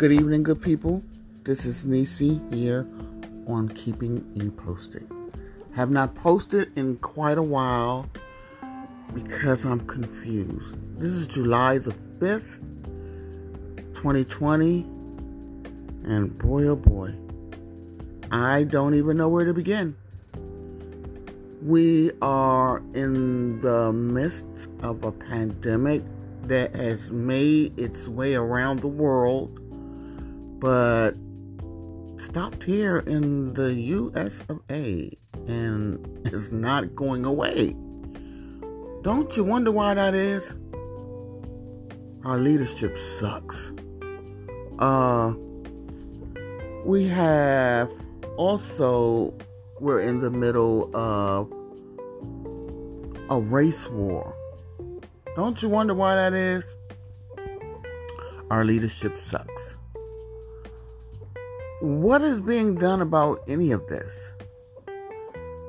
Good evening, good people. This is Nisi here on Keeping You Posted. Have not posted in quite a while because I'm confused. This is July the 5th, 2020, and boy oh boy, I don't even know where to begin. We are in the midst of a pandemic that has made its way around the world but stopped here in the US of A and is not going away. Don't you wonder why that is? Our leadership sucks. Uh we have also we're in the middle of a race war. Don't you wonder why that is? Our leadership sucks what is being done about any of this?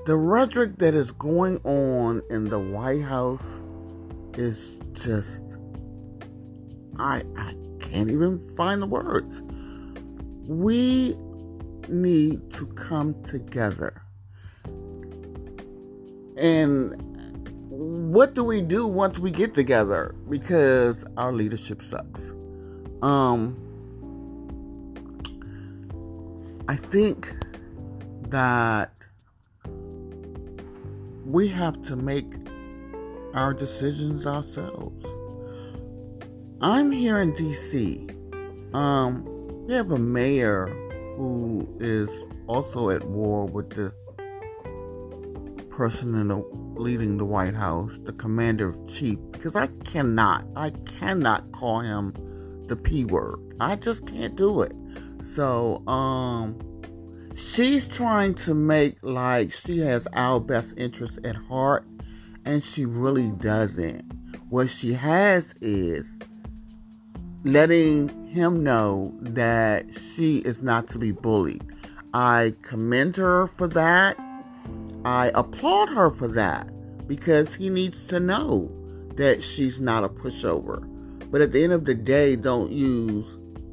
The rhetoric that is going on in the White House is just I I can't even find the words. We need to come together. And what do we do once we get together? Because our leadership sucks. Um I think that we have to make our decisions ourselves. I'm here in DC. Um, we have a mayor who is also at war with the person in the, leading the White House, the commander of chief, because I cannot, I cannot call him the P word. I just can't do it. So, um, she's trying to make like she has our best interest at heart, and she really doesn't. What she has is letting him know that she is not to be bullied. I commend her for that. I applaud her for that because he needs to know that she's not a pushover. But at the end of the day, don't use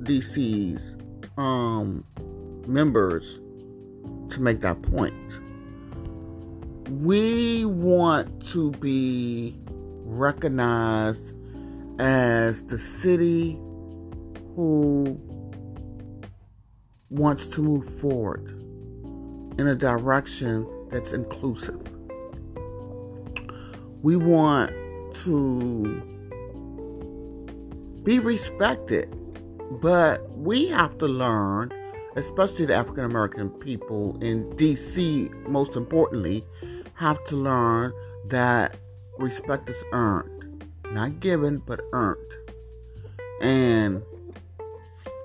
DC's um, members to make that point. We want to be recognized as the city who wants to move forward in a direction that's inclusive. We want to be respected but we have to learn, especially the African American people in DC, most importantly, have to learn that respect is earned. Not given, but earned. And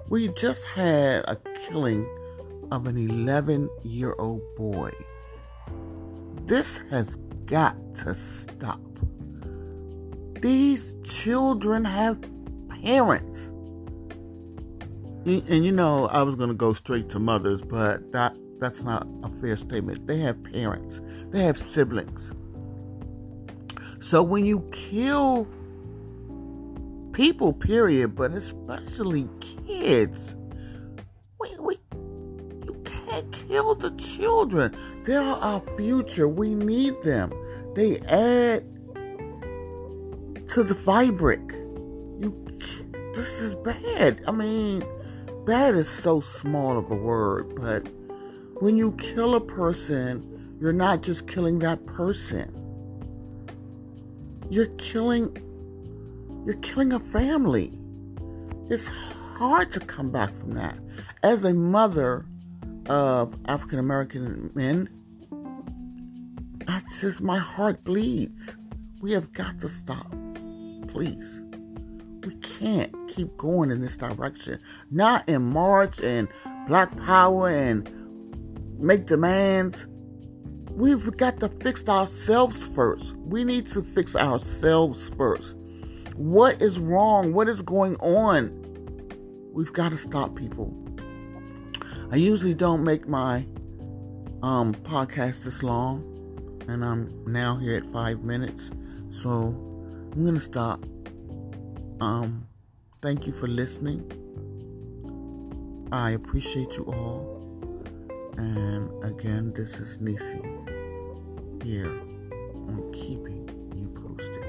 we just had a killing of an 11 year old boy. This has got to stop. These children have parents and you know, I was going to go straight to mothers, but that that's not a fair statement. They have parents, they have siblings. So when you kill people, period, but especially kids, we, we you can't kill the children. They're our future. We need them. They add to the fabric. You, this is bad. I mean bad is so small of a word, but when you kill a person, you're not just killing that person. You're killing you're killing a family. It's hard to come back from that. As a mother of African American men, that's just my heart bleeds. We have got to stop. Please we can't keep going in this direction. Not in March and Black Power and make demands. We've got to fix ourselves first. We need to fix ourselves first. What is wrong? What is going on? We've got to stop people. I usually don't make my um, podcast this long, and I'm now here at five minutes. So I'm going to stop. Um, thank you for listening. I appreciate you all. And again, this is Nisi here on keeping you posted.